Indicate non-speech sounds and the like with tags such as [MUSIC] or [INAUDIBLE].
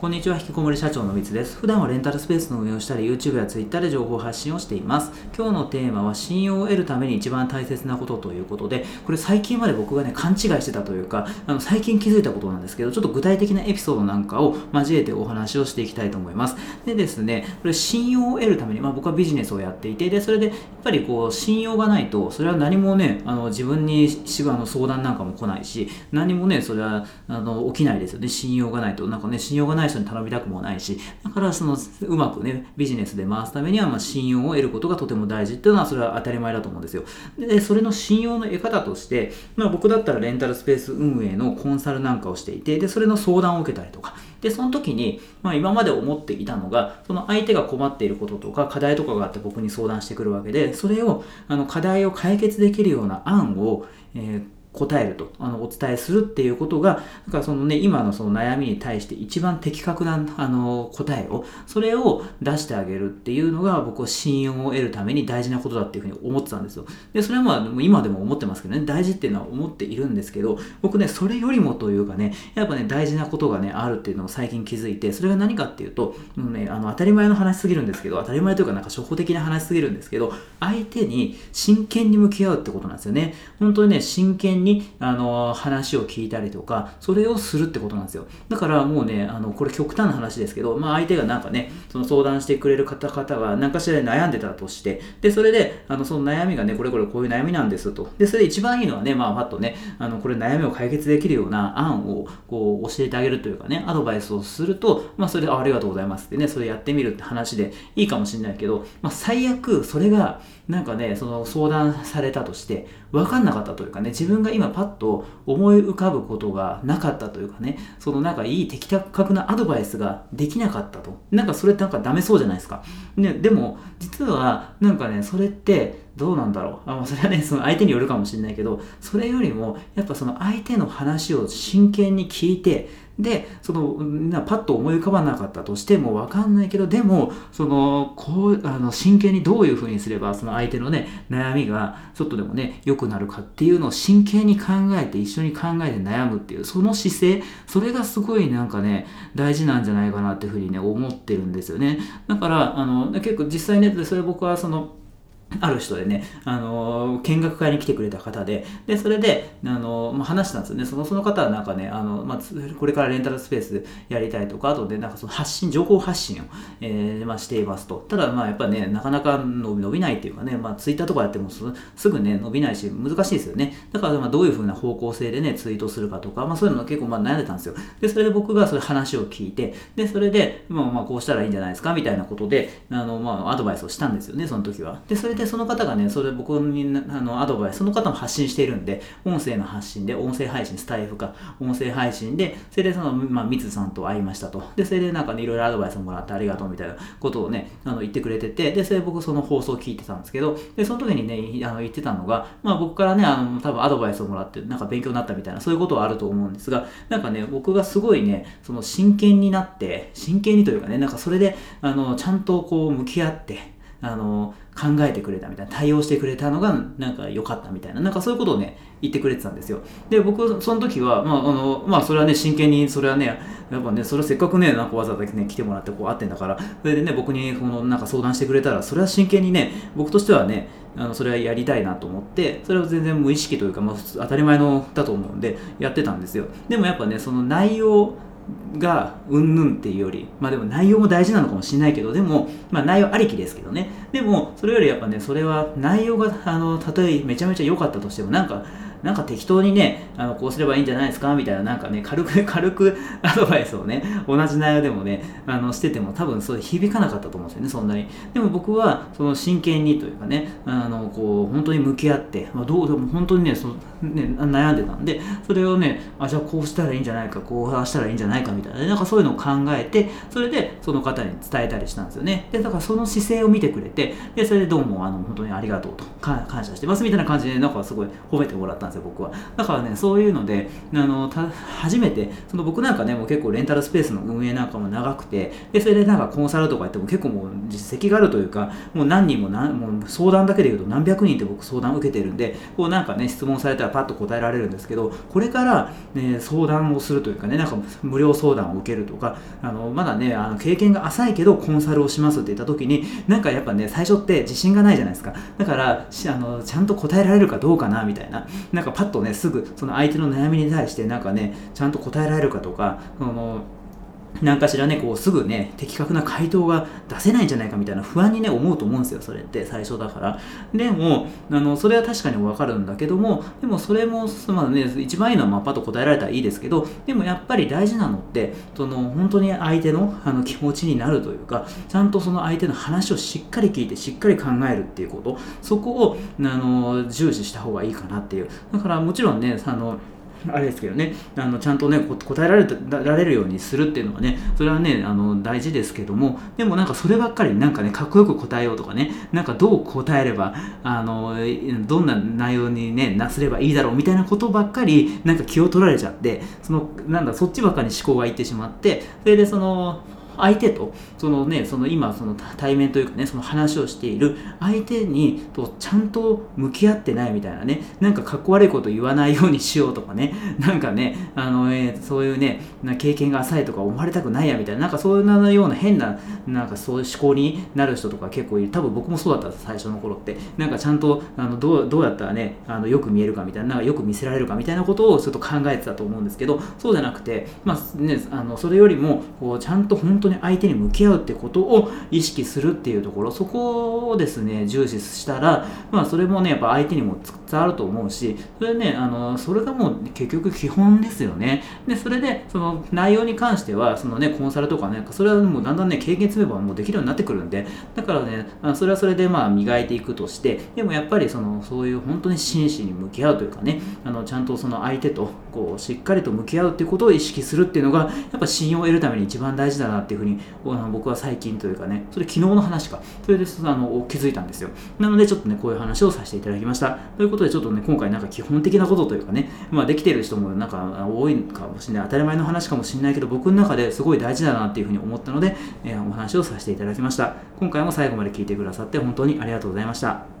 こんにちは、引きこもり社長のみつです。普段はレンタルスペースの運営をしたり、YouTube や Twitter で情報発信をしています。今日のテーマは、信用を得るために一番大切なことということで、これ最近まで僕がね、勘違いしてたというか、あの最近気づいたことなんですけど、ちょっと具体的なエピソードなんかを交えてお話をしていきたいと思います。でですね、これ信用を得るために、まあ僕はビジネスをやっていて、で、それでやっぱりこう、信用がないと、それは何もね、あの自分にしあの相談なんかも来ないし、何もね、それはあの起きないですよね。信用がないと。なんかね、信用がない人に頼みたくもないし、だからそのうまくね、ビジネスで回すためには、ま、信用を得ることがとても大事っていうのは、それは当たり前だと思うんですよ。で、それの信用の得方として、まあ、僕だったらレンタルスペース運営のコンサルなんかをしていて、で、それの相談を受けたりとか、で、その時に、まあ、今まで思っていたのが、その相手が困っていることとか課題とかがあって僕に相談してくるわけで、それを、あの、課題を解決できるような案を、えー答えると、あの、お伝えするっていうことが、だからそのね、今のその悩みに対して一番的確な、あの、答えを、それを出してあげるっていうのが、僕は信用を得るために大事なことだっていうふうに思ってたんですよ。で、それはまあ、今でも思ってますけどね、大事っていうのは思っているんですけど、僕ね、それよりもというかね、やっぱね、大事なことがね、あるっていうのを最近気づいて、それが何かっていうと、もうね、あの、当たり前の話すぎるんですけど、当たり前というかなんか初歩的な話すぎるんですけど、相手に真剣に向き合うってことなんですよね。本当にね、真剣に、にあの、話を聞いたりとか、それをするってことなんですよ。だからもうね、あの、これ極端な話ですけど、まあ相手がなんかね、その相談してくれる方々が何かしら悩んでたとして、で、それで、あの、その悩みがね、これこれこういう悩みなんですと。で、それで一番いいのはね、まあパッとね、あの、これ悩みを解決できるような案を、こう、教えてあげるというかね、アドバイスをすると、まあそれで、ありがとうございますってね、それやってみるって話でいいかもしれないけど、まあ最悪、それが、なんかね、その相談されたとして、分かんなかったというかね、自分がが今パッと思い浮かぶことがなかったというかね、そのなんかいい的確なアドバイスができなかったと。なんかそれってなんかダメそうじゃないですか。ね、でも、実はなんかね、それってどうなんだろう。あそれはね、その相手によるかもしれないけど、それよりも、やっぱその相手の話を真剣に聞いて、で、その、なパッと思い浮かばなかったとしてもわかんないけど、でも、その、こう、あの、真剣にどういうふうにすれば、その相手のね、悩みがちょっとでもね、良くなるかっていうのを真剣に考えて、一緒に考えて悩むっていう、その姿勢、それがすごいなんかね、大事なんじゃないかなっていうふうにね、思ってるんですよね。だから、あの、結構実際ね、それ僕はその、ある人でね、あの、見学会に来てくれた方で、で、それで、あの、まあ、話したんですよね。その、その方はなんかね、あの、まあ、これからレンタルスペースやりたいとか、あとで、なんかその発信、情報発信を、えー、まあ、していますと。ただ、まあ、やっぱね、なかなか伸び伸びないっていうかね、まあ、ツイッターとかやってもすぐね、伸びないし、難しいですよね。だから、まあ、どういうふうな方向性でね、ツイートするかとか、まあ、そういうの結構、まあ、悩んでたんですよ。で、それで僕がそういう話を聞いて、で、それで、まあ、まあ、こうしたらいいんじゃないですか、みたいなことで、あの、まあ、アドバイスをしたんですよね、その時は。で、それで、その方がね、それ僕にあのアドバイス、その方も発信しているんで、音声の発信で、音声配信、スタイフか、音声配信で、それでその、まあ、ミツさんと会いましたと。で、それでなんかね、いろいろアドバイスもらってありがとうみたいなことをね、あの言ってくれてて、で、それ僕その放送を聞いてたんですけど、で、その時にね、あの言ってたのが、まあ僕からね、あの、多分アドバイスをもらって、なんか勉強になったみたいな、そういうことはあると思うんですが、なんかね、僕がすごいね、その真剣になって、真剣にというかね、なんかそれで、あの、ちゃんとこう向き合って、あの、考えてくれたみたいな、対応してくれたのがなんか良かったみたいな、なんかそういうことをね、言ってくれてたんですよ。で、僕、その時は、まあ、あの、まあ、それはね、真剣に、それはね、やっぱね、それはせっかくね、なんかわざわざね、来てもらってこう会ってんだから、それでね、僕にこのなんか相談してくれたら、それは真剣にね、僕としてはね、あのそれはやりたいなと思って、それを全然無意識というか、まあ、当たり前のだと思うんで、やってたんですよ。でもやっぱね、その内容、がうんぬんっていうより、まあでも内容も大事なのかもしれないけど、でも、まあ内容ありきですけどね。でも、それよりやっぱね、それは内容が、あの、たとえめちゃめちゃ良かったとしても、なんか、なんか適当にね、あのこうすればいいんじゃないですか？みたいな、なんかね、軽く、[LAUGHS] 軽くアドバイスをね、同じ内容でもね、あのしてても多分それ響かなかったと思うんですよね、そんなに。でも僕は、その真剣にというかね、あの、こう、本当に向き合って、まあ、どうでも本当にねそね、悩んでたんで、それをね、あ、じゃあこうしたらいいんじゃないか、こうしたらいいんじゃないかみたいな、なんかそういうのを考えて、それでその方に伝えたりしたんですよね。で、だからその姿勢を見てくれて、で、それでどうも、あの、本当にありがとうと、感謝してますみたいな感じで、なんかすごい褒めてもらったんですよ僕は。だからねそういうのであの初めてその僕なんかねもう結構レンタルスペースの運営なんかも長くてでそれでなんかコンサルとかやっても結構もう実績があるというかもう何人も何もう相談だけで言うと何百人って僕相談受けてるんでこうなんかね質問されたらパッと答えられるんですけどこれから、ね、相談をするというかねなんか無料相談を受けるとかあのまだねあの経験が浅いけどコンサルをしますって言った時になんかやっぱね最初って自信がないじゃないですか。だからあのちゃんと答えられるかどうかなみたいな。なんかパッとねすぐその相手の悩みに対してなんかねちゃんと答えられるかとかその何かしらね、こうすぐね、的確な回答が出せないんじゃないかみたいな不安にね、思うと思うんですよ、それって最初だから。でも、あのそれは確かにわかるんだけども、でもそれも、まあね、一番いいのはまあパッと答えられたらいいですけど、でもやっぱり大事なのって、その本当に相手のあの気持ちになるというか、ちゃんとその相手の話をしっかり聞いて、しっかり考えるっていうこと、そこをあの重視した方がいいかなっていう。だからもちろんね、あのあれですけどね、あのちゃんとね、答えられられるようにするっていうのはね、それはね、あの大事ですけども、でもなんかそればっかりなんかね、かっこよく答えようとかね、なんかどう答えれば、あのどんな内容にね、なすればいいだろうみたいなことばっかり、なんか気を取られちゃって、その、なんだ、そっちばっかり思考がいってしまって、それでその、相手とそのねその今その対面というかねその話をしている相手にとちゃんと向き合ってないみたいなねなんかかっこ悪いこと言わないようにしようとかね [LAUGHS] なんかねあの、えー、そういうね経験が浅いとか思われたくないやみたいななんかそういうような変ななんかそういう思考になる人とか結構いる。多分僕もそうだった最初の頃って。なんかちゃんとあのどうどうやったらねあのよく見えるかみたいななんかよく見せられるかみたいなことをちょっと考えてたと思うんですけどそうじゃなくてまあねあのそれよりもこうちゃんと本当当に相手に向き合うってことを意識するっていうところ。そこをですね重視したらまあそれもねやっぱ相手にも伝わると思うしそれねあのそれがもう結局基本ですよね。でそれでその内容に関してはそのねコンサルとかねそれはもうだんだんね経験積めばもうできるようになってくるんでだからねそれはそれでまあ磨いていくとしてでもやっぱりそのそういう本当に真摯に向き合うというかねあのちゃんとその相手とこうしっかりと向き合うっていうことを意識するっていうのがやっぱ信用を得るために一番大事だなっていうふうに僕は最近というかねそれ昨日の話か。それであの気づいたんですよ。なのでちょっとねこういう話をさせていただきました。ということでちょっとね今回なんか基本的なことというかねまあできてる人もなんか多いかもしれない。当たり前の話かもしれないけど僕の中ですごい大事だなっていうふうに思ったので、えー、お話をさせていただきました。今回も最後まで聞いてくださって本当にありがとうございました。